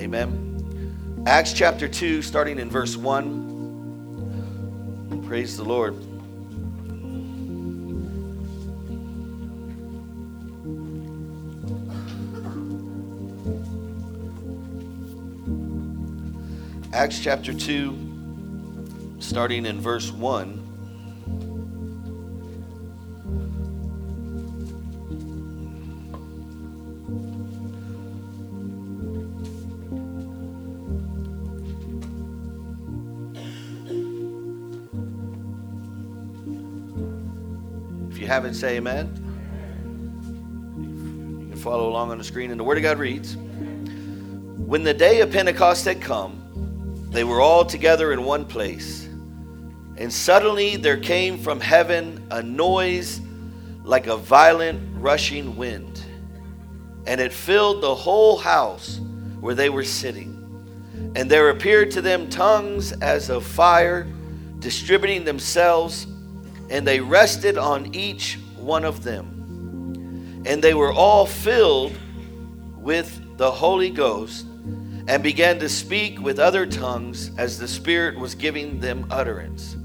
Amen. Acts chapter 2, starting in verse 1. Praise the Lord. Acts chapter 2, starting in verse 1. You haven't, say amen. You can follow along on the screen, and the Word of God reads When the day of Pentecost had come, they were all together in one place. And suddenly there came from heaven a noise like a violent rushing wind, and it filled the whole house where they were sitting. And there appeared to them tongues as of fire, distributing themselves, and they rested on each one of them. And they were all filled with the Holy Ghost and began to speak with other tongues as the Spirit was giving them utterance.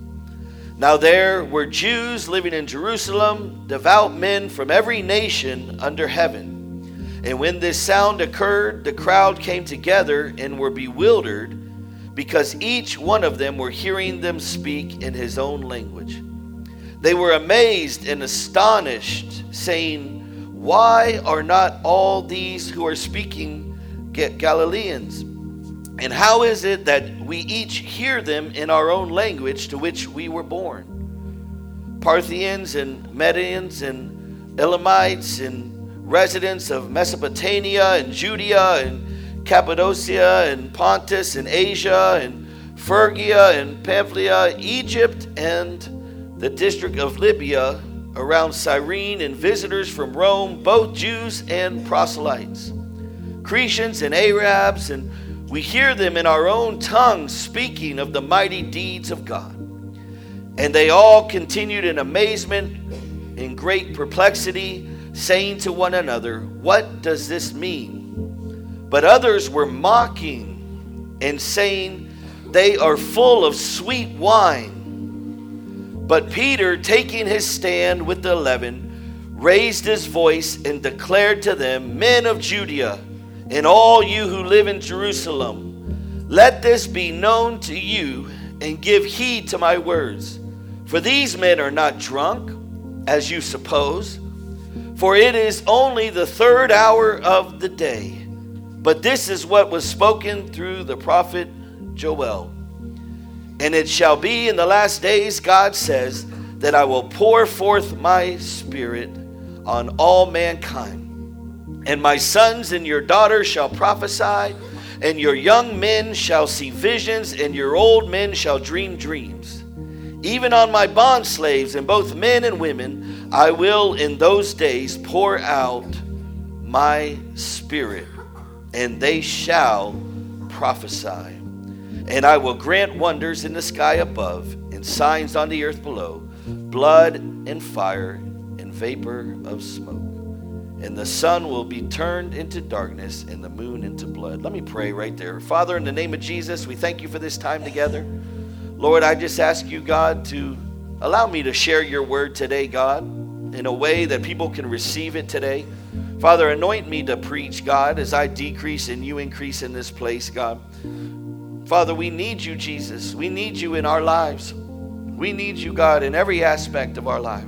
Now there were Jews living in Jerusalem, devout men from every nation under heaven. And when this sound occurred, the crowd came together and were bewildered because each one of them were hearing them speak in his own language. They were amazed and astonished, saying, Why are not all these who are speaking Galileans? And how is it that we each hear them in our own language to which we were born? Parthians and Medians and Elamites and residents of Mesopotamia and Judea and Cappadocia and Pontus and Asia and Phrygia and Pamphylia, Egypt and the district of Libya around Cyrene, and visitors from Rome, both Jews and proselytes Cretians and Arabs, and we hear them in our own tongues speaking of the mighty deeds of God. And they all continued in amazement, in great perplexity, saying to one another, What does this mean? But others were mocking and saying, They are full of sweet wine. But Peter, taking his stand with the eleven, raised his voice and declared to them, Men of Judea, and all you who live in Jerusalem, let this be known to you and give heed to my words. For these men are not drunk, as you suppose, for it is only the third hour of the day. But this is what was spoken through the prophet Joel. And it shall be in the last days, God says, that I will pour forth my spirit on all mankind. And my sons and your daughters shall prophesy, and your young men shall see visions, and your old men shall dream dreams. Even on my bond slaves, and both men and women, I will in those days pour out my spirit, and they shall prophesy. And I will grant wonders in the sky above, and signs on the earth below blood and fire and vapor of smoke and the sun will be turned into darkness and the moon into blood. Let me pray right there. Father, in the name of Jesus, we thank you for this time together. Lord, I just ask you, God, to allow me to share your word today, God, in a way that people can receive it today. Father, anoint me to preach, God, as I decrease and you increase in this place, God. Father, we need you, Jesus. We need you in our lives. We need you, God, in every aspect of our life.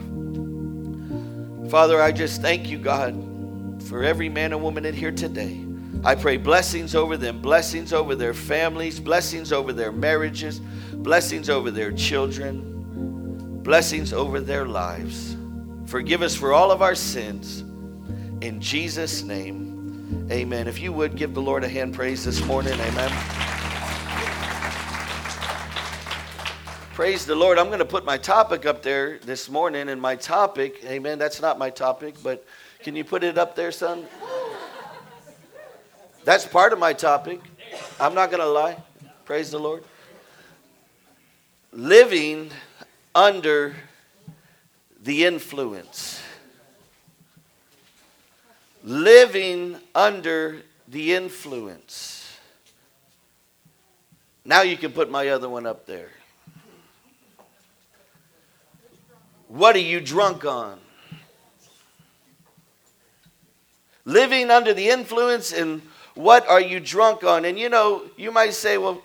Father, I just thank you, God, for every man and woman in here today. I pray blessings over them, blessings over their families, blessings over their marriages, blessings over their children, blessings over their lives. Forgive us for all of our sins. In Jesus' name, amen. If you would give the Lord a hand praise this morning, amen. Praise the Lord. I'm going to put my topic up there this morning, and my topic, amen, that's not my topic, but can you put it up there, son? That's part of my topic. I'm not going to lie. Praise the Lord. Living under the influence. Living under the influence. Now you can put my other one up there. What are you drunk on? Living under the influence and what are you drunk on? And you know, you might say, well,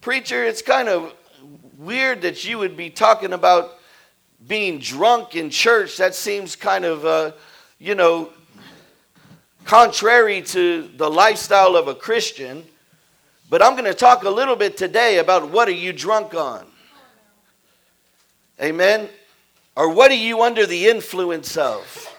preacher, it's kind of weird that you would be talking about being drunk in church. That seems kind of, uh, you know, contrary to the lifestyle of a Christian. But I'm going to talk a little bit today about what are you drunk on? Amen. Or what are you under the influence of?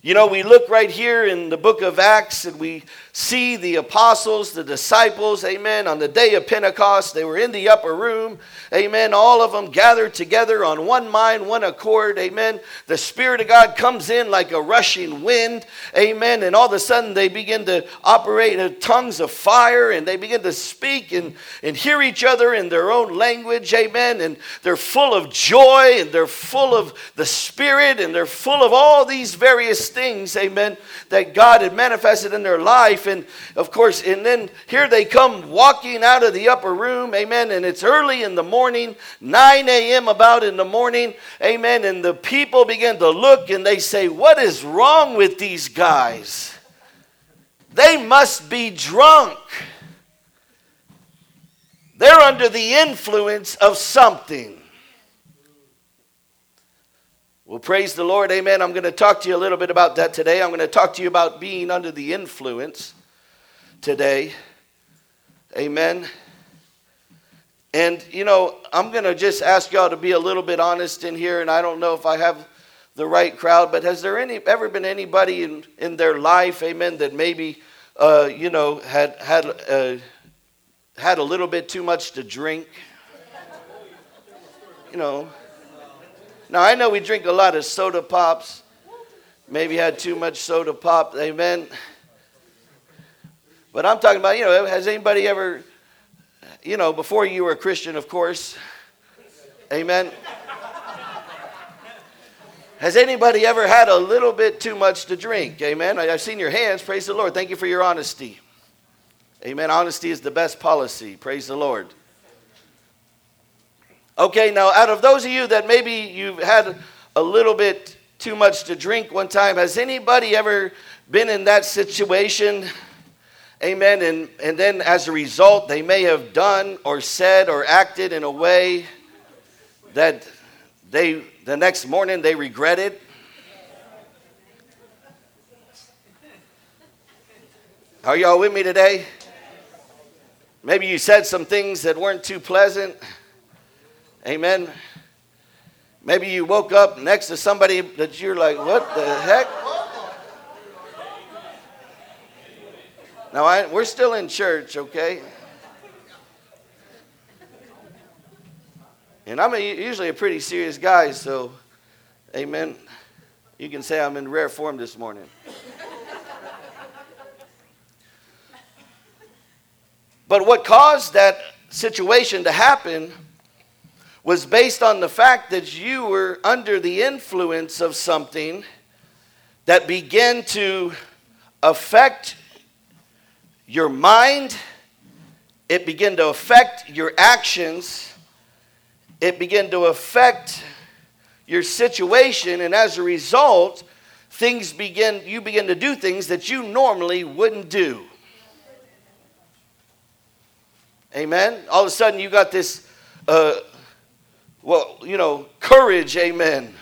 You know, we look right here in the book of Acts and we see the apostles, the disciples, amen, on the day of Pentecost. They were in the upper room, amen. All of them gathered together on one mind, one accord, amen. The Spirit of God comes in like a rushing wind, amen. And all of a sudden they begin to operate in tongues of fire and they begin to speak and, and hear each other in their own language, amen. And they're full of joy and they're full of the Spirit and they're full of all these various things, amen, that God had manifested in their life. And of course, and then here they come walking out of the upper room, amen, and it's early in the morning, 9 a.m. about in the morning, amen, and the people begin to look and they say, What is wrong with these guys? They must be drunk. They're under the influence of something. Well, praise the Lord. Amen. I'm going to talk to you a little bit about that today. I'm going to talk to you about being under the influence today. Amen. And, you know, I'm going to just ask y'all to be a little bit honest in here, and I don't know if I have the right crowd, but has there any, ever been anybody in, in their life, amen, that maybe, uh, you know, had, had, uh, had a little bit too much to drink? You know, now, I know we drink a lot of soda pops. Maybe had too much soda pop. Amen. But I'm talking about, you know, has anybody ever, you know, before you were a Christian, of course. Amen. Has anybody ever had a little bit too much to drink? Amen. I've seen your hands. Praise the Lord. Thank you for your honesty. Amen. Honesty is the best policy. Praise the Lord. Okay, now out of those of you that maybe you've had a little bit too much to drink one time, has anybody ever been in that situation? Amen. And, and then as a result, they may have done or said or acted in a way that they the next morning they regretted. Are y'all with me today? Maybe you said some things that weren't too pleasant. Amen. Maybe you woke up next to somebody that you're like, what the heck? Now, I, we're still in church, okay? And I'm a, usually a pretty serious guy, so, amen. You can say I'm in rare form this morning. but what caused that situation to happen was based on the fact that you were under the influence of something that began to affect your mind, it began to affect your actions, it began to affect your situation, and as a result, things begin you begin to do things that you normally wouldn't do. Amen. All of a sudden, you got this uh, well, you know, courage, amen.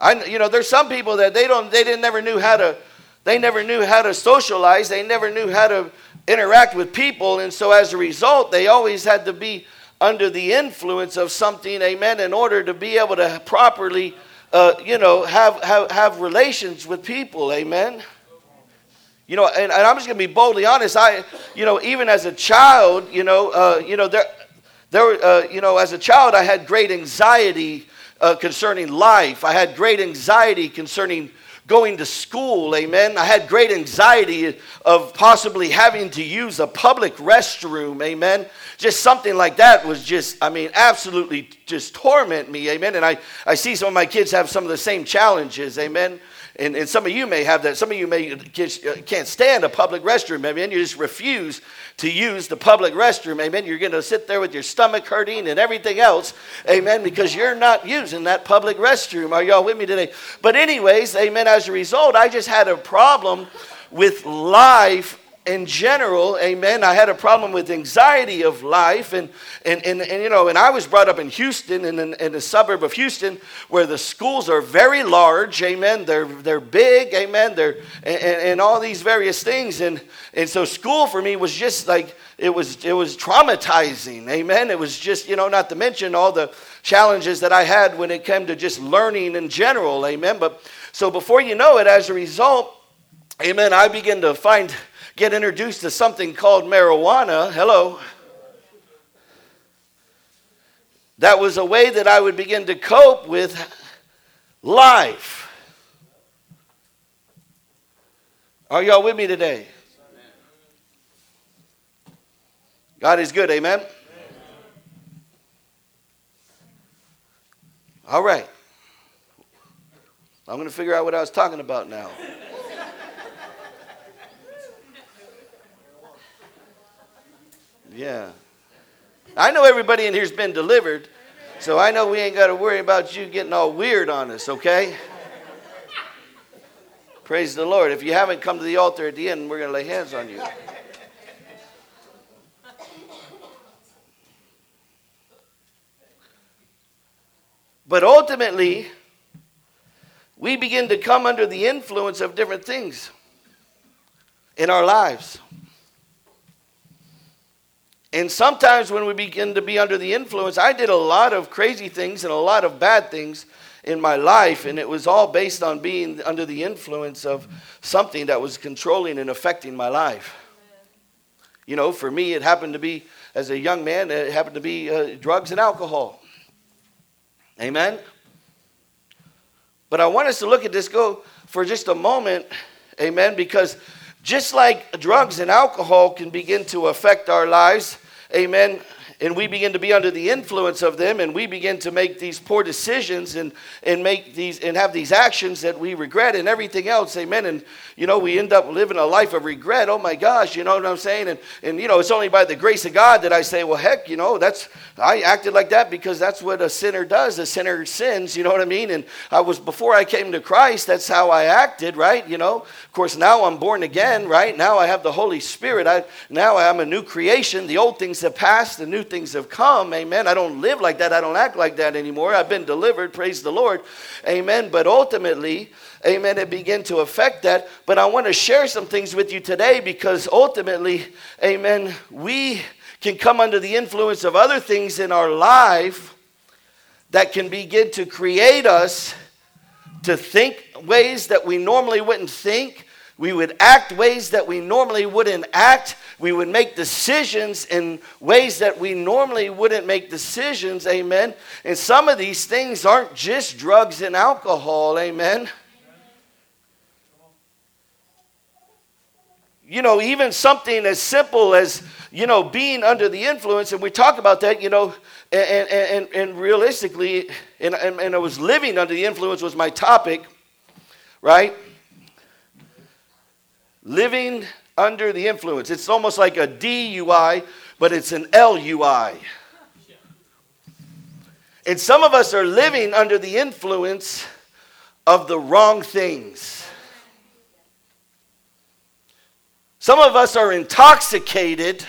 I, you know, there's some people that they don't, they didn't never knew how to, they never knew how to socialize. They never knew how to interact with people, and so as a result, they always had to be under the influence of something, amen, in order to be able to properly, uh, you know, have, have have relations with people, amen. You know, and, and I'm just going to be boldly honest. I, you know, even as a child, you know, uh, you know, there, there, uh, you know, as a child, I had great anxiety uh, concerning life. I had great anxiety concerning going to school, amen. I had great anxiety of possibly having to use a public restroom, amen. Just something like that was just, I mean, absolutely just torment me, amen. And I, I see some of my kids have some of the same challenges, amen. And, and some of you may have that. Some of you may uh, can't stand a public restroom. Amen. You just refuse to use the public restroom. Amen. You're going to sit there with your stomach hurting and everything else. Amen. Because you're not using that public restroom. Are y'all with me today? But, anyways, amen. As a result, I just had a problem with life in general, amen, I had a problem with anxiety of life. And, and, and, and you know, and I was brought up in Houston, in, in, in the suburb of Houston, where the schools are very large, amen. They're, they're big, amen. They're, and, and all these various things. And, and so school for me was just like, it was, it was traumatizing, amen. It was just, you know, not to mention all the challenges that I had when it came to just learning in general, amen. But so before you know it, as a result, amen, I began to find get introduced to something called marijuana. Hello. That was a way that I would begin to cope with life. Are y'all with me today? God is good, amen? All right. I'm going to figure out what I was talking about now. Yeah. I know everybody in here's been delivered, so I know we ain't got to worry about you getting all weird on us, okay? Praise the Lord. If you haven't come to the altar at the end, we're going to lay hands on you. But ultimately, we begin to come under the influence of different things in our lives. And sometimes when we begin to be under the influence, I did a lot of crazy things and a lot of bad things in my life, and it was all based on being under the influence of something that was controlling and affecting my life. You know, for me, it happened to be, as a young man, it happened to be uh, drugs and alcohol. Amen? But I want us to look at this go for just a moment, amen, because just like drugs and alcohol can begin to affect our lives, amen, and we begin to be under the influence of them and we begin to make these poor decisions and, and make these and have these actions that we regret and everything else amen and you know we end up living a life of regret oh my gosh you know what i'm saying and, and you know it's only by the grace of god that i say well heck you know that's i acted like that because that's what a sinner does a sinner sins you know what i mean and i was before i came to christ that's how i acted right you know of course now i'm born again right now i have the holy spirit i now i'm a new creation the old things have passed the new things have come. Amen. I don't live like that. I don't act like that anymore. I've been delivered. Praise the Lord. Amen. But ultimately, amen, it began to affect that. But I want to share some things with you today because ultimately, amen, we can come under the influence of other things in our life that can begin to create us to think ways that we normally wouldn't think. We would act ways that we normally wouldn't act. We would make decisions in ways that we normally wouldn't make decisions, amen. And some of these things aren't just drugs and alcohol, amen. You know, even something as simple as, you know, being under the influence, and we talk about that, you know, and, and, and realistically, and, and, and I was living under the influence was my topic, right? Living under the influence. It's almost like a DUI, but it's an LUI. And some of us are living under the influence of the wrong things. Some of us are intoxicated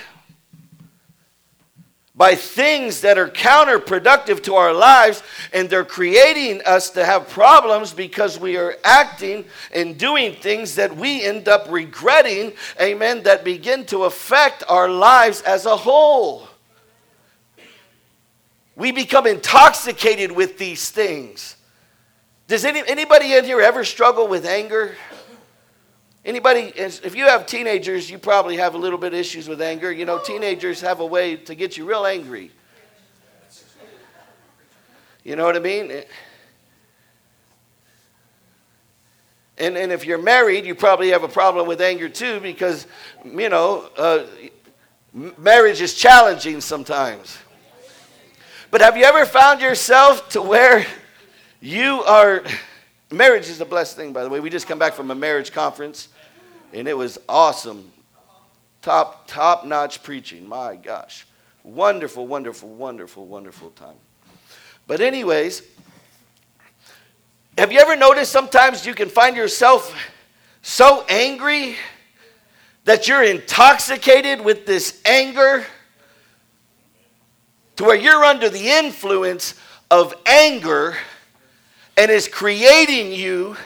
by things that are counterproductive to our lives, and they're creating us to have problems because we are acting and doing things that we end up regretting, amen, that begin to affect our lives as a whole. We become intoxicated with these things. Does any, anybody in here ever struggle with anger? Anybody, if you have teenagers, you probably have a little bit of issues with anger. You know, teenagers have a way to get you real angry. You know what I mean? And, and if you're married, you probably have a problem with anger too because, you know, uh, marriage is challenging sometimes. But have you ever found yourself to where you are Marriage is a blessed thing, by the way. We just come back from a marriage conference, and it was awesome. Top, top notch preaching. My gosh. Wonderful, wonderful, wonderful, wonderful time. But, anyways, have you ever noticed sometimes you can find yourself so angry that you're intoxicated with this anger to where you're under the influence of anger and is creating you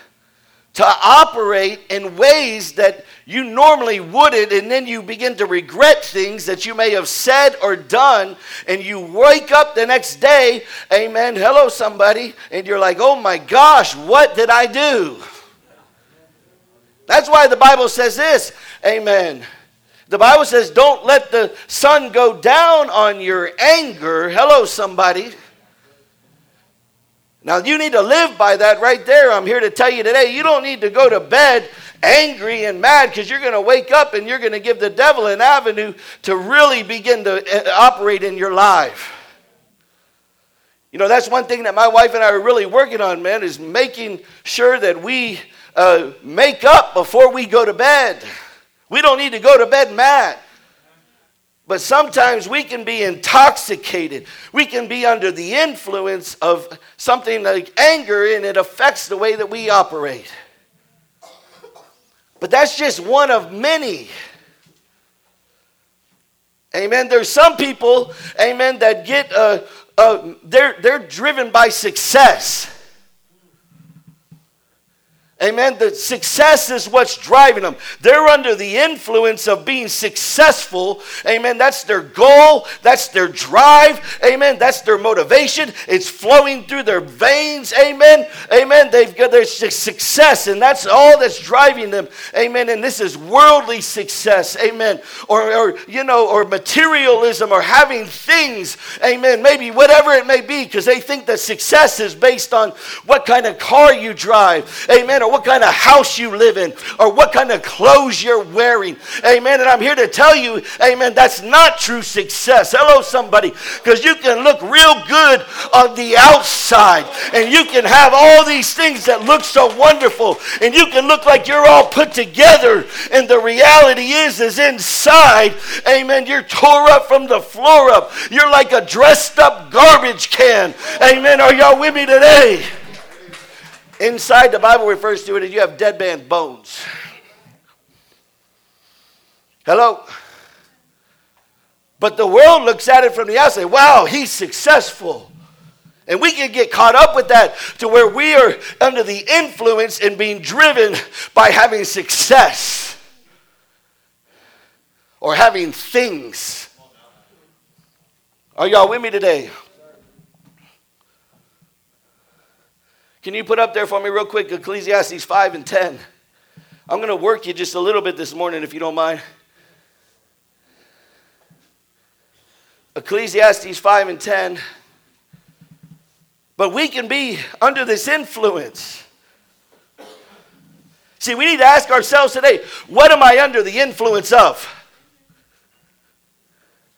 to operate in ways that you normally wouldn't, and then you begin to regret things that you may have said or done, and you wake up the next day, amen, hello, somebody, and you're like, oh my gosh, what did I do? That's why the Bible says this, amen. The Bible says, don't let the sun go down on your anger. Hello, somebody. Now, you need to live by that right there. I'm here to tell you today you don't need to go to bed angry and mad because you're going to wake up and you're going to give the devil an avenue to really begin to uh, operate in your life. You know, that's one thing that my wife and I are really working on, man, is making sure that we uh, make up before we go to bed. We don't need to go to bed mad. But sometimes we can be intoxicated. We can be under the influence of something like anger, and it affects the way that we operate. But that's just one of many. Amen. There's some people, amen, that get, uh, uh, they're, they're driven by success. Amen. The success is what's driving them. They're under the influence of being successful. Amen. That's their goal. That's their drive. Amen. That's their motivation. It's flowing through their veins. Amen. Amen. They've got their success, and that's all that's driving them. Amen. And this is worldly success. Amen. Or, or you know, or materialism, or having things. Amen. Maybe whatever it may be, because they think that success is based on what kind of car you drive. Amen. Or what kind of house you live in or what kind of clothes you're wearing. Amen. And I'm here to tell you, amen, that's not true success. Hello, somebody. Because you can look real good on the outside and you can have all these things that look so wonderful and you can look like you're all put together. And the reality is, is inside, amen, you're tore up from the floor up. You're like a dressed up garbage can. Amen. Are y'all with me today? Inside, the Bible refers to it as you have dead man bones. Hello? But the world looks at it from the outside. Wow, he's successful. And we can get caught up with that to where we are under the influence and being driven by having success or having things. Are y'all with me today? Can you put up there for me, real quick, Ecclesiastes 5 and 10? I'm going to work you just a little bit this morning, if you don't mind. Ecclesiastes 5 and 10. But we can be under this influence. See, we need to ask ourselves today what am I under the influence of?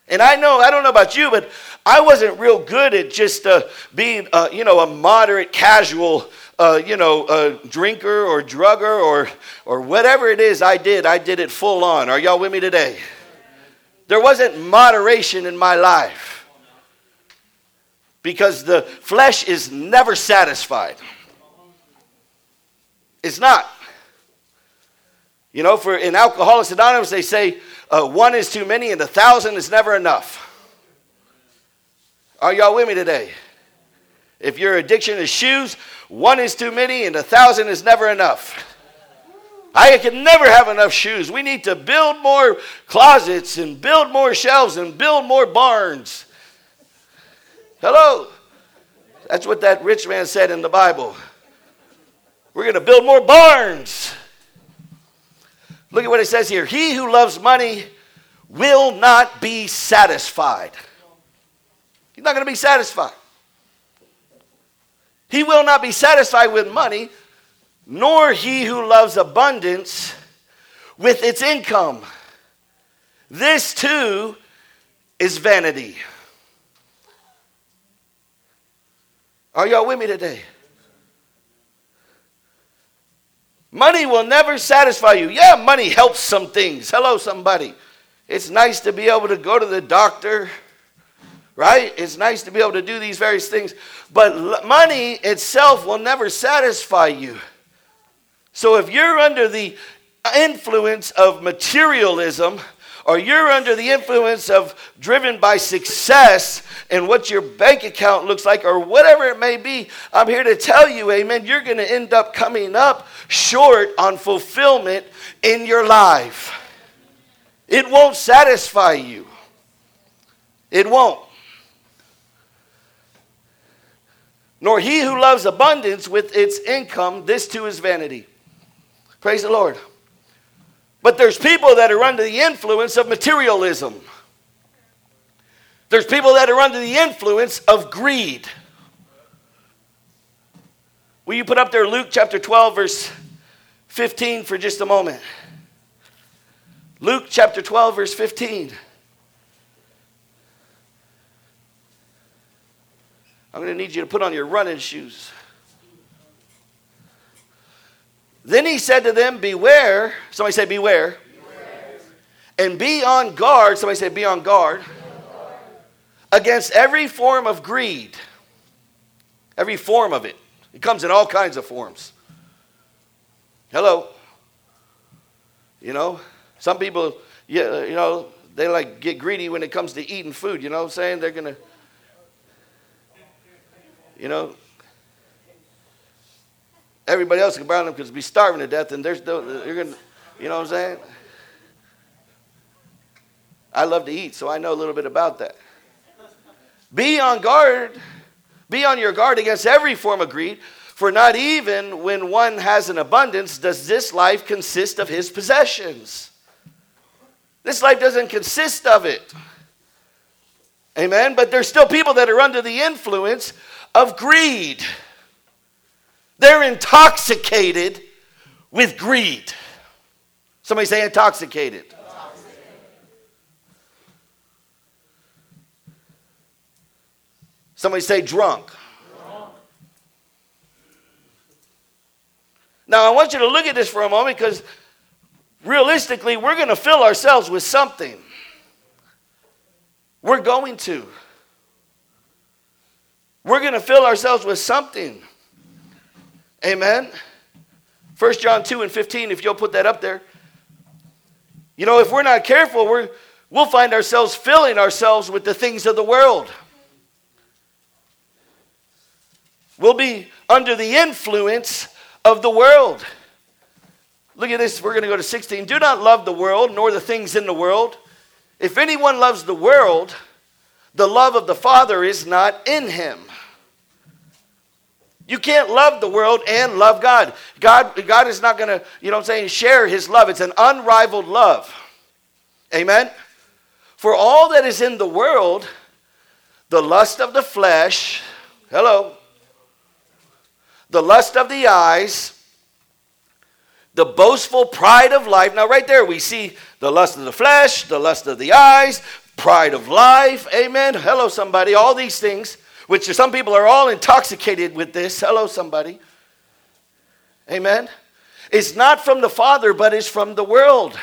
And I know, I don't know about you, but I wasn't real good at just uh, being, uh, you know, a moderate, casual, uh, you know, uh, drinker or drugger or, or whatever it is I did. I did it full on. Are y'all with me today? There wasn't moderation in my life because the flesh is never satisfied. It's not. You know, for in Alcoholics Anonymous, they say uh, one is too many and a thousand is never enough. Are y'all with me today? If your addiction is shoes, one is too many and a thousand is never enough. I can never have enough shoes. We need to build more closets and build more shelves and build more barns. Hello? That's what that rich man said in the Bible. We're going to build more barns. Look at what it says here. He who loves money will not be satisfied. He's not going to be satisfied. He will not be satisfied with money, nor he who loves abundance with its income. This too is vanity. Are y'all with me today? Money will never satisfy you. Yeah, money helps some things. Hello, somebody. It's nice to be able to go to the doctor, right? It's nice to be able to do these various things. But money itself will never satisfy you. So if you're under the influence of materialism, or you're under the influence of driven by success and what your bank account looks like, or whatever it may be, I'm here to tell you, amen, you're going to end up coming up short on fulfillment in your life. It won't satisfy you. It won't. Nor he who loves abundance with its income, this too is vanity. Praise the Lord. But there's people that are under the influence of materialism. There's people that are under the influence of greed. Will you put up there Luke chapter 12, verse 15 for just a moment? Luke chapter 12, verse 15. I'm going to need you to put on your running shoes. Then he said to them, Beware. Somebody say, Beware. Beware. And be on guard. Somebody say, Be on guard. Be on guard. Against every form of greed. Every form of it. It comes in all kinds of forms. Hello. You know, some people, yeah, you know, they like get greedy when it comes to eating food. You know what I'm saying? They're going to, you know, Everybody else around them could be starving to death, and there's no, you're gonna, you know what I'm saying? I love to eat, so I know a little bit about that. Be on guard. Be on your guard against every form of greed, for not even when one has an abundance does this life consist of his possessions. This life doesn't consist of it. Amen. But there's still people that are under the influence of greed. They're intoxicated with greed. Somebody say intoxicated. intoxicated. Somebody say drunk. drunk. Now, I want you to look at this for a moment because realistically, we're going to fill ourselves with something. We're going to. We're going to fill ourselves with something. Amen. 1 John 2 and 15, if you'll put that up there. You know, if we're not careful, we're, we'll find ourselves filling ourselves with the things of the world. We'll be under the influence of the world. Look at this. We're going to go to 16. Do not love the world, nor the things in the world. If anyone loves the world, the love of the Father is not in him. You can't love the world and love God. God, God is not going to, you know what I'm saying, share his love. It's an unrivaled love. Amen? For all that is in the world, the lust of the flesh, hello, the lust of the eyes, the boastful pride of life. Now, right there, we see the lust of the flesh, the lust of the eyes, pride of life. Amen. Hello, somebody. All these things which some people are all intoxicated with this. Hello, somebody. Amen. It's not from the Father, but it's from the world.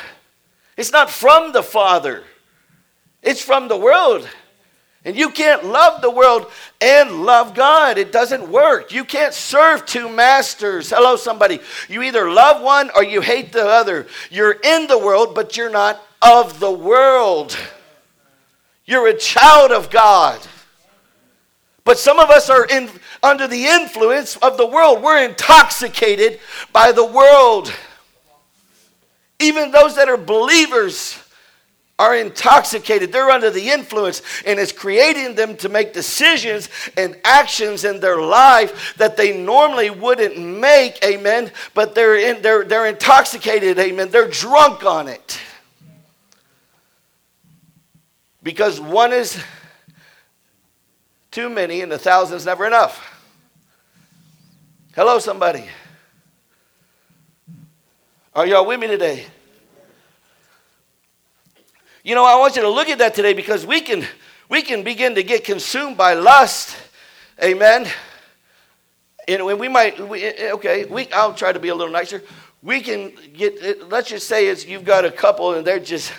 It's not from the Father, it's from the world. And you can't love the world and love God. It doesn't work. You can't serve two masters. Hello, somebody. You either love one or you hate the other. You're in the world, but you're not of the world. You're a child of God. But some of us are in, under the influence of the world. We're intoxicated by the world. Even those that are believers are intoxicated. They're under the influence, and it's creating them to make decisions and actions in their life that they normally wouldn't make, amen. But they're, in, they're, they're intoxicated, amen. They're drunk on it. Because one is too many and a thousand's never enough. Hello, somebody. Are y'all with me today? You know, I want you to look at that today because we can we can begin to get consumed by lust. Amen. And when we might, we, okay, we, I'll try to be a little nicer. we can get, let's just say it's you've got a couple and they're just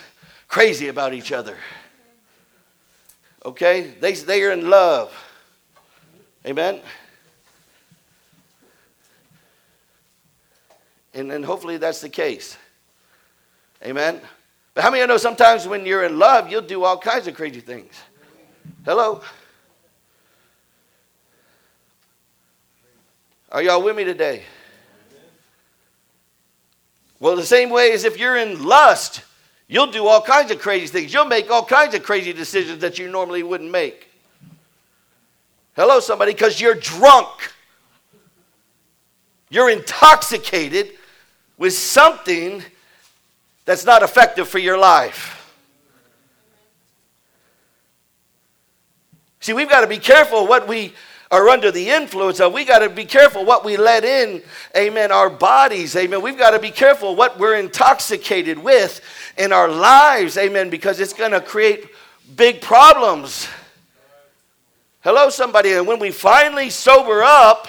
crazy about each other. Okay? They, they are in love. Amen? And then hopefully that's the case. Amen? But how many of you know sometimes when you're in love, you'll do all kinds of crazy things? Hello? Are y'all with me today? Well, the same way as if you're in lust, you'll do all kinds of crazy things. You'll make all kinds of crazy decisions that you normally wouldn't make. Hello, somebody, because you're drunk. You're intoxicated with something that's not effective for your life. See, we've got to be careful what we are under the influence of. We got to be careful what we let in, amen, our bodies, amen. We've got to be careful what we're intoxicated with in our lives, amen, because it's going to create big problems. Hello, somebody. And when we finally sober up,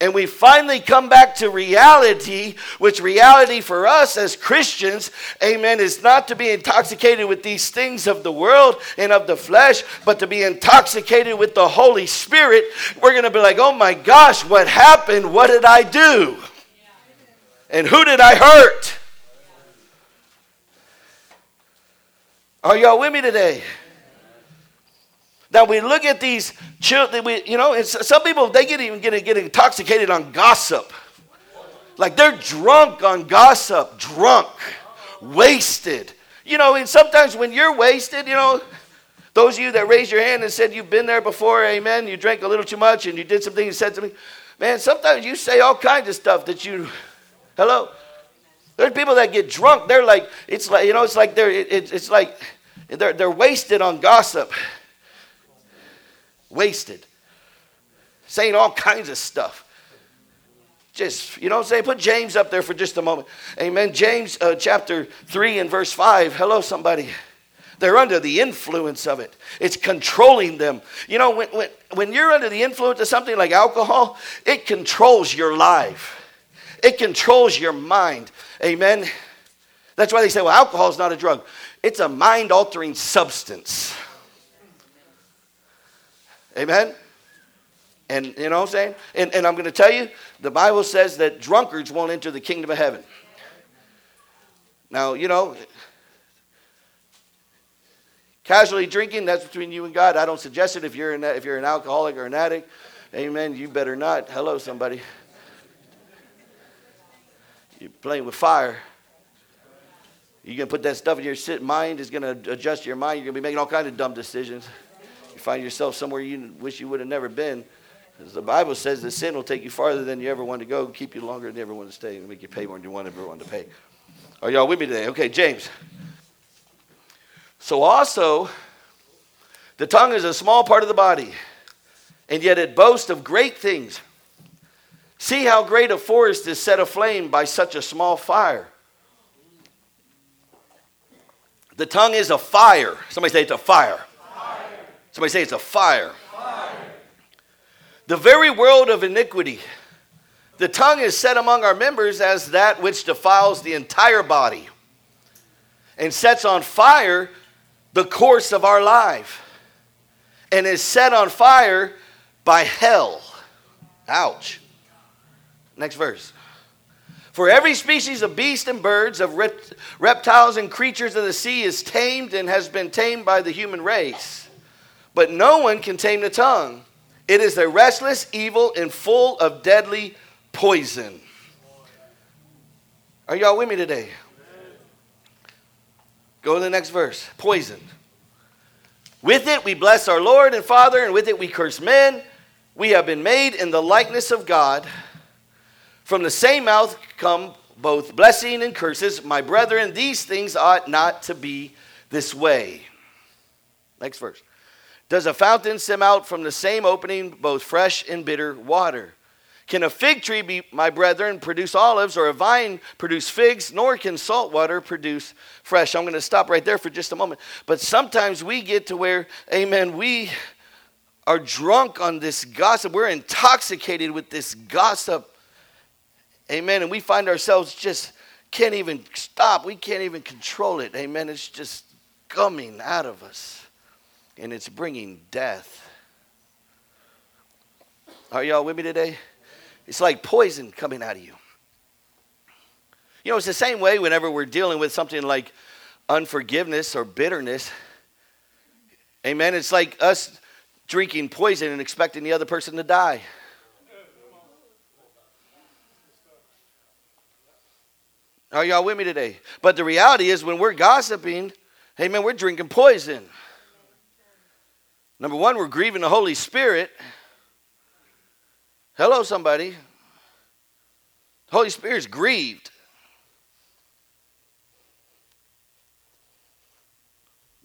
and we finally come back to reality, which reality for us as Christians, amen, is not to be intoxicated with these things of the world and of the flesh, but to be intoxicated with the Holy Spirit. We're going to be like, oh my gosh, what happened? What did I do? And who did I hurt? Are y'all with me today? Now we look at these children, we, you know, some people, they get even get, get intoxicated on gossip. Like they're drunk on gossip, drunk, wasted. You know, and sometimes when you're wasted, you know, those of you that raised your hand and said you've been there before, amen, you drank a little too much and you did something you said to me, man, sometimes you say all kinds of stuff that you, hello? There's people that get drunk, they're like, it's like, you know, it's like they're, it, it's like they're, they're wasted on gossip wasted, saying all kinds of stuff. Just, you know what I'm saying? Put James up there for just a moment. Amen. James uh, chapter 3 and verse 5. Hello, somebody. They're under the influence of it. It's controlling them. You know, when, when, when you're under the influence of something like alcohol, it controls your life, it controls your mind. Amen. That's why they say, well, alcohol is not a drug, it's a mind altering substance. Amen? And you know what I'm saying? And, and I'm going to tell you, the Bible says that drunkards won't enter the kingdom of heaven. Now, you know, casually drinking, that's between you and God. I don't suggest it if you're an, if you're an alcoholic or an addict. Amen. You better not. Hello, somebody. You're playing with fire. You're going to put that stuff in your mind, is going to adjust your mind. You're going to be making all kinds of dumb decisions you find yourself somewhere you wish you would have never been. As the Bible says that sin will take you farther than you ever want to go, keep you longer than you ever want to stay, and make you pay more than you want ever want to pay. Are y'all with me today? Okay, James. So also, the tongue is a small part of the body, and yet it boasts of great things. See how great a forest is set aflame by such a small fire. The tongue is a fire. Somebody say it's a fire. Somebody say it's a fire. fire. The very world of iniquity. The tongue is set among our members as that which defiles the entire body and sets on fire the course of our life and is set on fire by hell. Ouch. Next verse. For every species of beast and birds, of reptiles and creatures of the sea is tamed and has been tamed by the human race. But no one can tame the tongue. It is a restless evil and full of deadly poison. Are y'all with me today? Go to the next verse. Poison. With it we bless our Lord and Father, and with it we curse men. We have been made in the likeness of God. From the same mouth come both blessing and curses. My brethren, these things ought not to be this way. Next verse. Does a fountain send out from the same opening both fresh and bitter water? Can a fig tree, be, my brethren, produce olives, or a vine produce figs? Nor can salt water produce fresh. I'm going to stop right there for just a moment. But sometimes we get to where, amen, we are drunk on this gossip. We're intoxicated with this gossip. Amen. And we find ourselves just can't even stop. We can't even control it. Amen. It's just coming out of us and it's bringing death. Are y'all with me today? It's like poison coming out of you. You know, it's the same way whenever we're dealing with something like unforgiveness or bitterness. Amen. It's like us drinking poison and expecting the other person to die. Are y'all with me today? But the reality is, when we're gossiping, amen, we're drinking poison. Number one, we're grieving the Holy Spirit. Hello, somebody. The Holy Spirit's grieved.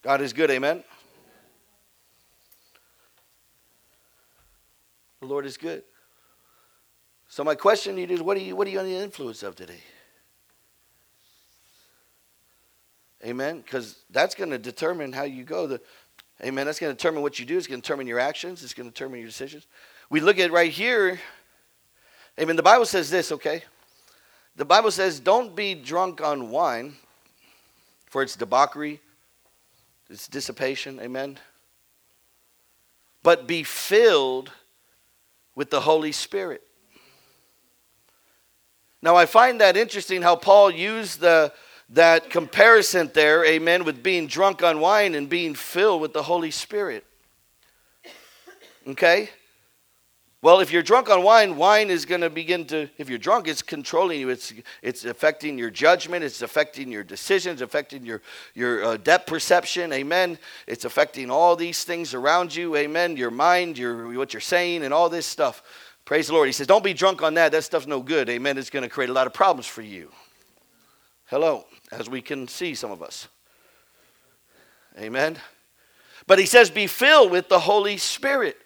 God is good, amen. The Lord is good. So my question to you is what are you what are you under the influence of today? Amen. Because that's going to determine how you go. The, amen. That's going to determine what you do. It's going to determine your actions. It's going to determine your decisions. We look at right here. Amen. The Bible says this, okay? The Bible says, don't be drunk on wine, for it's debauchery, it's dissipation. Amen. But be filled with the Holy Spirit. Now, I find that interesting how Paul used the that comparison there, amen, with being drunk on wine and being filled with the Holy Spirit. Okay? Well, if you're drunk on wine, wine is going to begin to, if you're drunk, it's controlling you. It's, it's affecting your judgment. It's affecting your decisions, affecting your, your uh, depth perception. Amen. It's affecting all these things around you. Amen. Your mind, your, what you're saying, and all this stuff. Praise the Lord. He says, don't be drunk on that. That stuff's no good. Amen. It's going to create a lot of problems for you. Hello as we can see some of us. Amen. But he says, be filled with the Holy Spirit.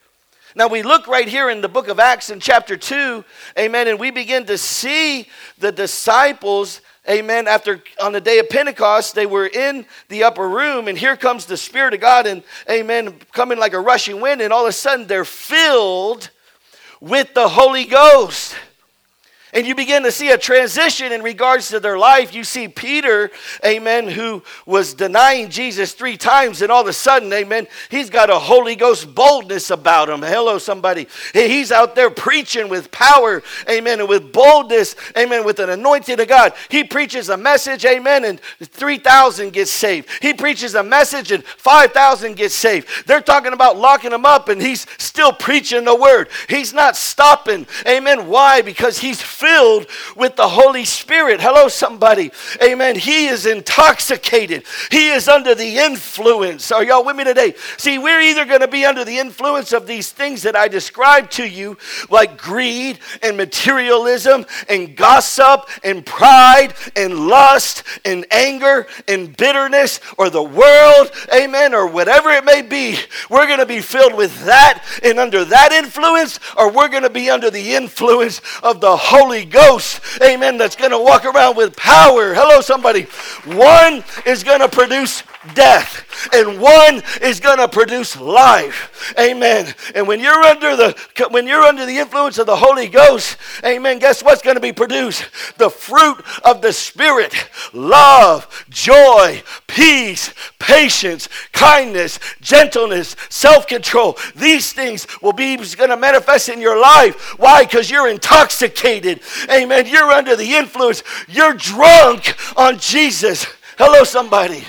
Now we look right here in the book of Acts in chapter 2, amen, and we begin to see the disciples, amen, after on the day of Pentecost, they were in the upper room, and here comes the Spirit of God, and amen, coming like a rushing wind, and all of a sudden they're filled with the Holy Ghost and you begin to see a transition in regards to their life. You see Peter, amen, who was denying Jesus three times, and all of a sudden, amen, he's got a Holy Ghost boldness about him. Hello, somebody. He's out there preaching with power, amen, and with boldness, amen, with an anointing of God. He preaches a message, amen, and 3,000 get saved. He preaches a message, and 5,000 get saved. They're talking about locking him up, and he's still preaching the word. He's not stopping, amen. Why? Because he's filled with the Holy Spirit. Hello, somebody. Amen. He is intoxicated, he is under the influence. Are y'all with me today? See, we're either going to be under the influence of these things that I described to you, like greed and materialism and gossip and pride and lust and anger and bitterness or the world, amen, or whatever it may be. We're going to be filled with that and under that influence, or we're going to be under the influence of the Holy Holy Ghost, amen, that's going to walk around with power. Hello, somebody. One is going to produce death and one is going to produce life. Amen. And when you're under the when you're under the influence of the holy ghost amen guess what's going to be produced? The fruit of the spirit. Love joy peace patience kindness gentleness self-control. These things will be going to manifest in your life. Why? Because you're intoxicated. Amen. You're under the influence. You're drunk on jesus. Hello somebody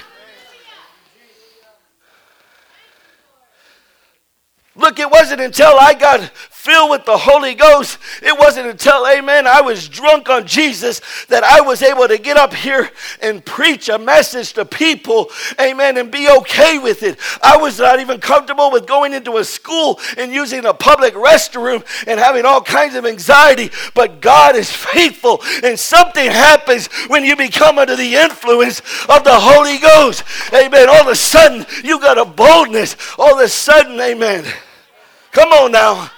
Look, it wasn't until I got filled with the Holy Ghost, it wasn't until, amen, I was drunk on Jesus that I was able to get up here and preach a message to people, amen, and be okay with it. I was not even comfortable with going into a school and using a public restroom and having all kinds of anxiety, but God is faithful, and something happens when you become under the influence of the Holy Ghost. Amen. All of a sudden, you got a boldness. All of a sudden, amen. Come on now.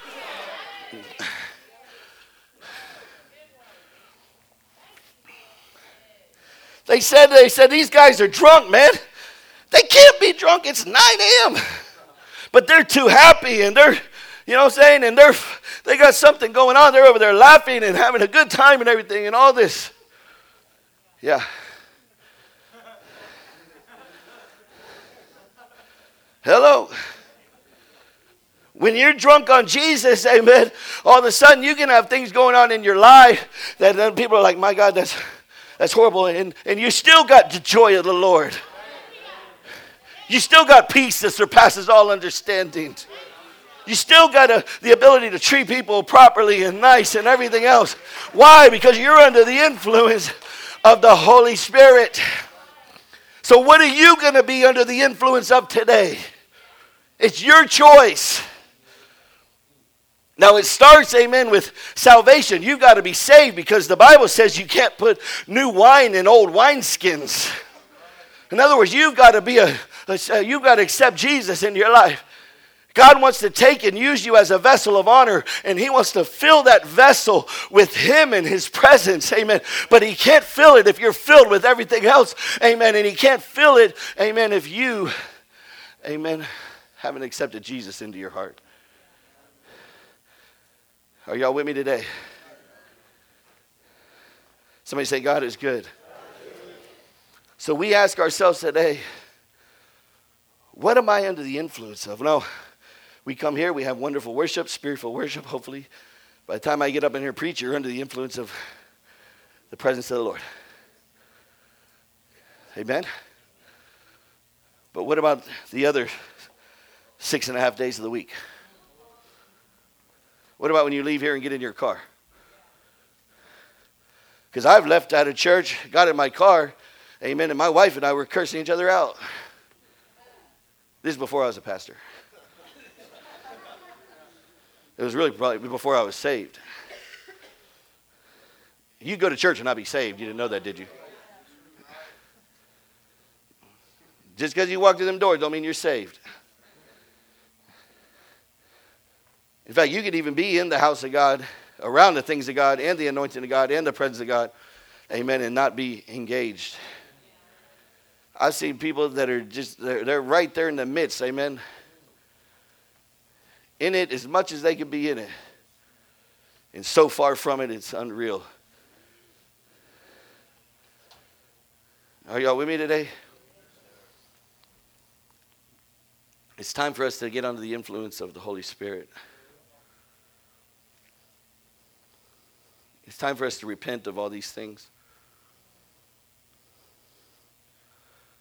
They said, they said, these guys are drunk, man. They can't be drunk. It's 9 a.m. But they're too happy and they're, you know what I'm saying? And they're they got something going on. They're over there laughing and having a good time and everything and all this. Yeah. Hello. When you're drunk on Jesus, amen, all of a sudden you can have things going on in your life that then people are like, my God, that's, that's horrible. And, and you still got the joy of the Lord. You still got peace that surpasses all understanding. You still got a, the ability to treat people properly and nice and everything else. Why? Because you're under the influence of the Holy Spirit. So, what are you going to be under the influence of today? It's your choice. Now it starts, amen, with salvation. You've got to be saved because the Bible says you can't put new wine in old wineskins. In other words, you've got to be a, a you've got to accept Jesus in your life. God wants to take and use you as a vessel of honor, and He wants to fill that vessel with Him and His presence. Amen. But He can't fill it if you're filled with everything else. Amen. And He can't fill it, amen, if you, amen, haven't accepted Jesus into your heart. Are y'all with me today? Somebody say, God is good. So we ask ourselves today, what am I under the influence of? No, we come here, we have wonderful worship, spiritual worship, hopefully. By the time I get up in here and preach, you're under the influence of the presence of the Lord. Amen? But what about the other six and a half days of the week? What about when you leave here and get in your car? Because I've left out of church, got in my car, amen, and my wife and I were cursing each other out. This is before I was a pastor. It was really probably before I was saved. You go to church and not be saved. You didn't know that, did you? Just because you walk through them doors don't mean you're saved. In fact, you could even be in the house of God, around the things of God, and the anointing of God, and the presence of God, amen, and not be engaged. I've seen people that are just, they're, they're right there in the midst, amen in it as much as they can be in it. And so far from it, it's unreal. Are y'all with me today? It's time for us to get under the influence of the Holy Spirit. It's time for us to repent of all these things.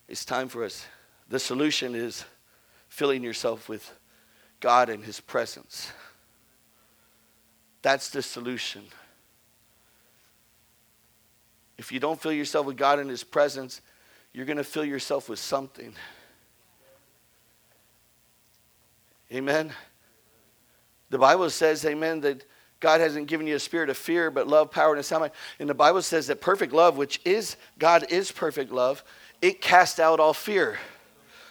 It's time for us. The solution is filling yourself with God and His presence. That's the solution. If you don't fill yourself with God and His presence, you're going to fill yourself with something. Amen. The Bible says, Amen, that God hasn't given you a spirit of fear, but love, power, and a sound mind. And the Bible says that perfect love, which is God is perfect love, it casts out all fear.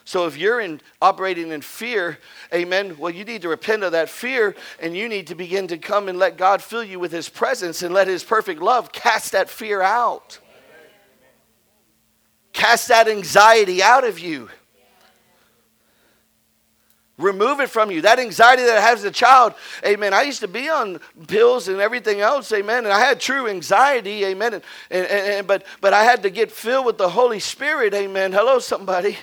So if you're in, operating in fear, amen, well, you need to repent of that fear and you need to begin to come and let God fill you with His presence and let His perfect love cast that fear out. Cast that anxiety out of you. Remove it from you. That anxiety that I have as a child, amen. I used to be on pills and everything else, amen. And I had true anxiety, amen. And, and, and, but, but I had to get filled with the Holy Spirit, amen. Hello, somebody.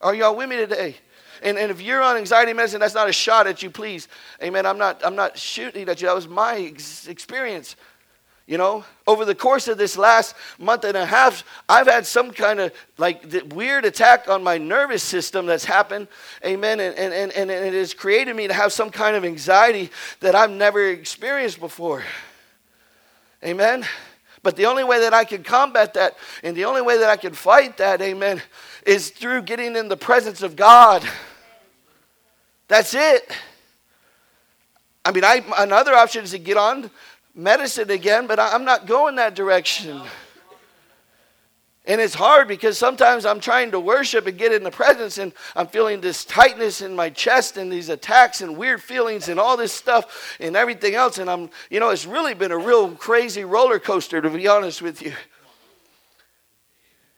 Are y'all with me today? And, and if you're on anxiety medicine, that's not a shot at you, please. Amen. I'm not, I'm not shooting at you. That was my ex- experience. You know, over the course of this last month and a half, I've had some kind of like weird attack on my nervous system that's happened. Amen. And, and, and, and it has created me to have some kind of anxiety that I've never experienced before. Amen. But the only way that I can combat that and the only way that I can fight that, amen, is through getting in the presence of God. That's it. I mean, I, another option is to get on medicine again, but I'm not going that direction. And it's hard because sometimes I'm trying to worship and get in the presence, and I'm feeling this tightness in my chest and these attacks and weird feelings and all this stuff and everything else. And I'm, you know, it's really been a real crazy roller coaster, to be honest with you.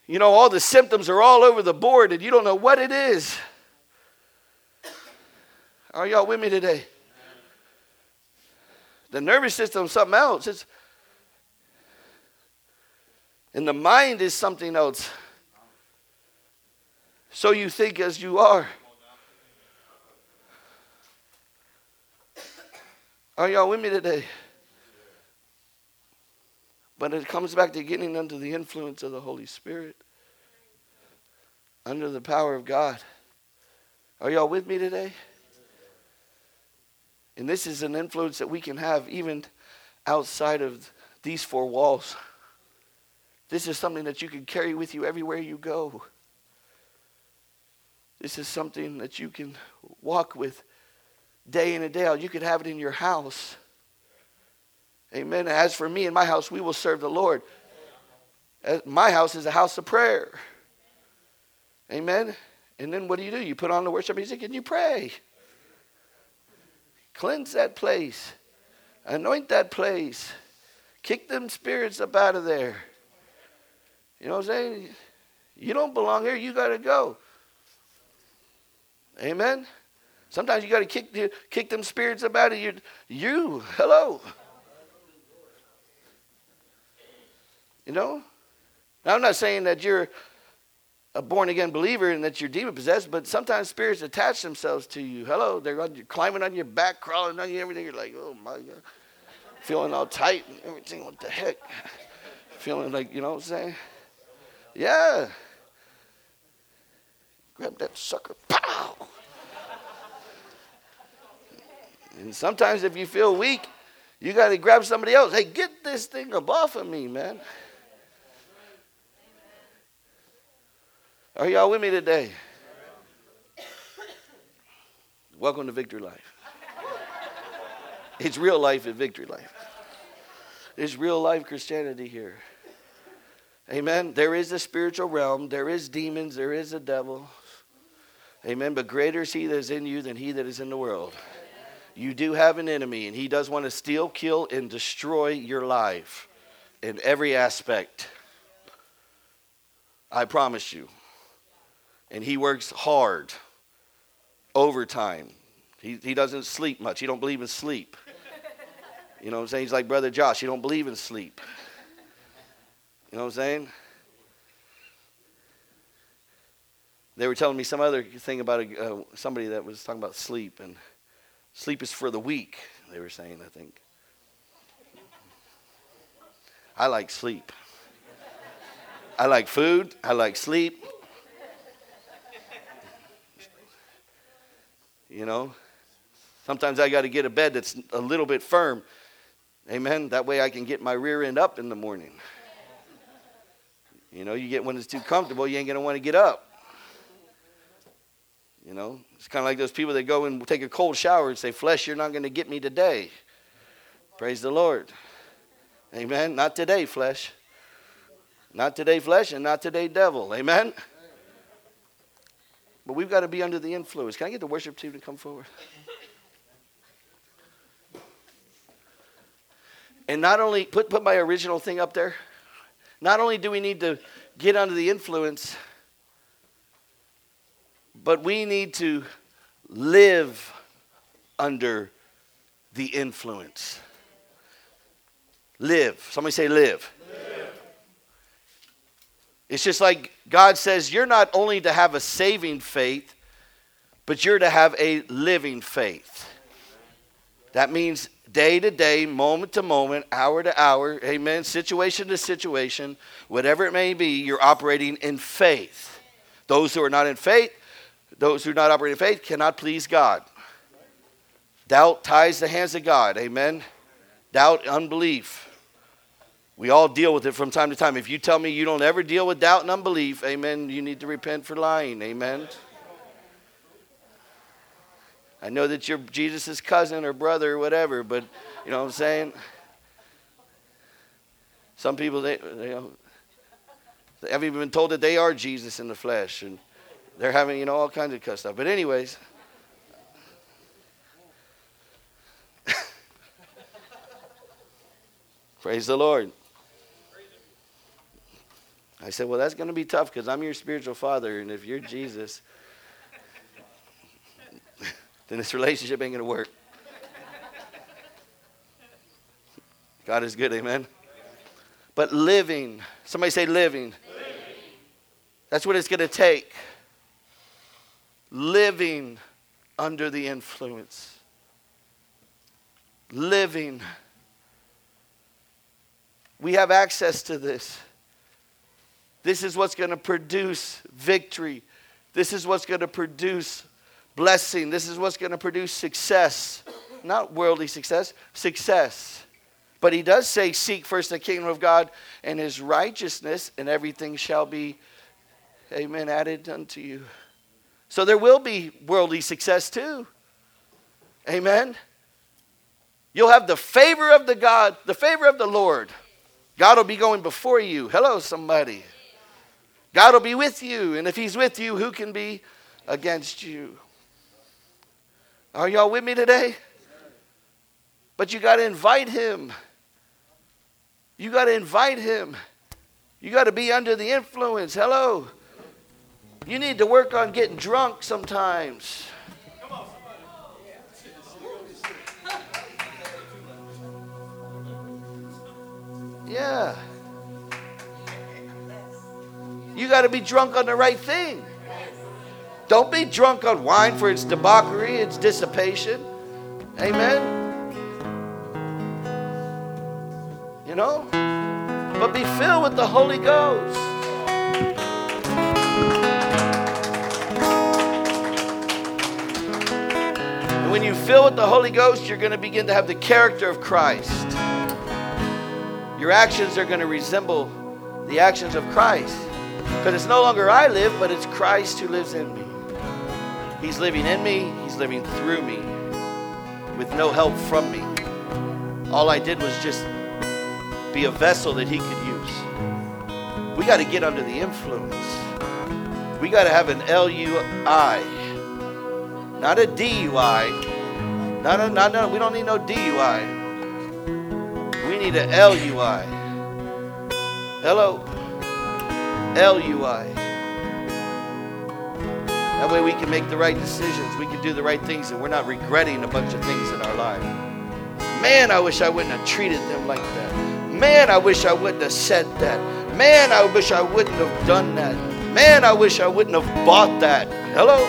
You know, all the symptoms are all over the board, and you don't know what it is. Are y'all with me today? The nervous system is something else. It's, and the mind is something else. So you think as you are. Are y'all with me today? But it comes back to getting under the influence of the Holy Spirit, under the power of God. Are y'all with me today? And this is an influence that we can have even outside of these four walls. This is something that you can carry with you everywhere you go. This is something that you can walk with day in and day out. You could have it in your house. Amen. As for me and my house, we will serve the Lord. My house is a house of prayer. Amen. And then what do you do? You put on the worship music and you pray. Cleanse that place. Anoint that place. Kick them spirits up out of there. You know what I'm saying? You don't belong here. You got to go. Amen. Sometimes you got to kick kick them spirits up out of you. You, hello. You know. Now, I'm not saying that you're a born again believer and that you're demon possessed, but sometimes spirits attach themselves to you. Hello, they're on, climbing on your back, crawling on you, everything. You're like, oh my God. Feeling all tight and everything. What the heck? Feeling like, you know what I'm saying? Yeah. Grab that sucker. Pow! And sometimes if you feel weak, you got to grab somebody else. Hey, get this thing up off of me, man. Are y'all with me today? Welcome to Victory Life. It's real life at Victory Life. It's real life Christianity here. Amen. There is a spiritual realm, there is demons, there is a devil. Amen. But greater is he that is in you than he that is in the world. You do have an enemy, and he does want to steal, kill, and destroy your life in every aspect. I promise you and he works hard, overtime. He, he doesn't sleep much. He don't believe in sleep. You know what I'm saying? He's like Brother Josh. He don't believe in sleep. You know what I'm saying? They were telling me some other thing about a, uh, somebody that was talking about sleep, and sleep is for the weak, they were saying, I think. I like sleep. I like food. I like sleep. You know, sometimes I got to get a bed that's a little bit firm. Amen. That way I can get my rear end up in the morning. You know, you get when it's too comfortable, you ain't going to want to get up. You know, it's kind of like those people that go and take a cold shower and say, Flesh, you're not going to get me today. Praise the Lord. Amen. Not today, flesh. Not today, flesh, and not today, devil. Amen. But we've got to be under the influence. Can I get the worship team to come forward? And not only, put, put my original thing up there. Not only do we need to get under the influence, but we need to live under the influence. Live. Somebody say, live. It's just like God says, you're not only to have a saving faith, but you're to have a living faith. That means day to day, moment to moment, hour to hour, amen, situation to situation, whatever it may be, you're operating in faith. Those who are not in faith, those who are not operating in faith cannot please God. Doubt ties the hands of God, amen. Doubt, unbelief. We all deal with it from time to time. If you tell me you don't ever deal with doubt and unbelief, amen, you need to repent for lying. Amen. I know that you're Jesus' cousin or brother or whatever, but you know what I'm saying? Some people, they, they, they haven't even been told that they are Jesus in the flesh, and they're having, you know, all kinds of stuff. But, anyways, praise the Lord. I said, Well, that's going to be tough because I'm your spiritual father, and if you're Jesus, then this relationship ain't going to work. God is good, amen. But living, somebody say living. living. That's what it's going to take. Living under the influence. Living. We have access to this. This is what's going to produce victory. This is what's going to produce blessing. This is what's going to produce success. Not worldly success, success. But he does say, Seek first the kingdom of God and his righteousness, and everything shall be, amen, added unto you. So there will be worldly success too. Amen. You'll have the favor of the God, the favor of the Lord. God will be going before you. Hello, somebody. God will be with you. And if He's with you, who can be against you? Are y'all with me today? But you got to invite Him. You got to invite Him. You got to be under the influence. Hello. You need to work on getting drunk sometimes. Yeah. You got to be drunk on the right thing. Don't be drunk on wine for its debauchery, its dissipation. Amen. You know? But be filled with the Holy Ghost. And when you fill with the Holy Ghost, you're going to begin to have the character of Christ. Your actions are going to resemble the actions of Christ. Because it's no longer I live, but it's Christ who lives in me. He's living in me, He's living through me with no help from me. All I did was just be a vessel that He could use. We got to get under the influence. We got to have an LUI, not a DUI. Not a, not, no, we don't need no DUI. We need an LUI. Hello? LUI. That way we can make the right decisions. We can do the right things and we're not regretting a bunch of things in our life. Man, I wish I wouldn't have treated them like that. Man, I wish I wouldn't have said that. Man, I wish I wouldn't have done that. Man, I wish I wouldn't have bought that. Hello?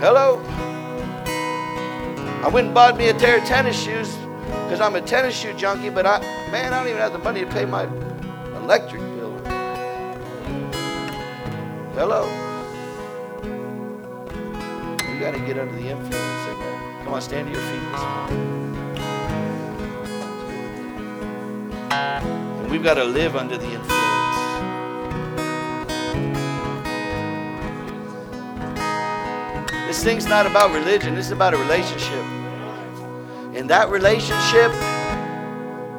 Hello? I went and bought me a pair of tennis shoes because I'm a tennis shoe junkie, but I, man, I don't even have the money to pay my electric. Hello? You got to get under the influence. Amen. Come on, stand to your feet. And we've got to live under the influence. This thing's not about religion, this is about a relationship. And that relationship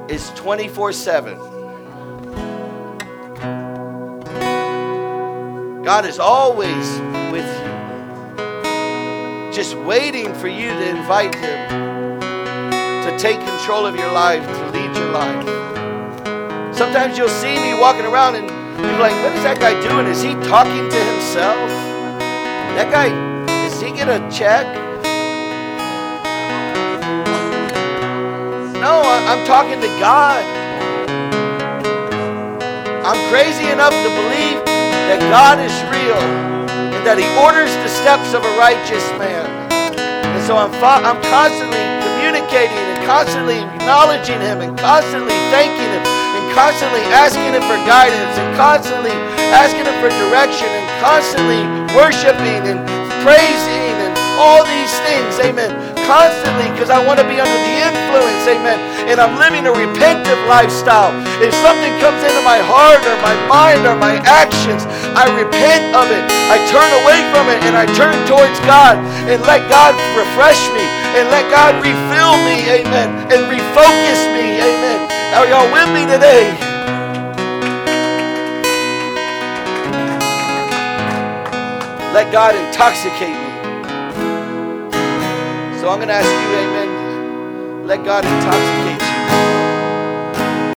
is 24 7. God is always with you, just waiting for you to invite Him to take control of your life, to lead your life. Sometimes you'll see me walking around and you're like, what is that guy doing? Is he talking to himself? That guy, is he get a check? No, I'm talking to God. I'm crazy enough to believe that God is real and that He orders the steps of a righteous man. And so I'm, I'm constantly communicating and constantly acknowledging Him and constantly thanking Him and constantly asking Him for guidance and constantly asking Him for direction and constantly worshiping and praising and all these things. Amen constantly because I want to be under the influence, amen. And I'm living a repentant lifestyle. If something comes into my heart or my mind or my actions, I repent of it. I turn away from it and I turn towards God and let God refresh me and let God refill me, amen, and refocus me, amen. Are y'all with me today? Let God intoxicate me. So I'm going to ask you, amen, let God intoxicate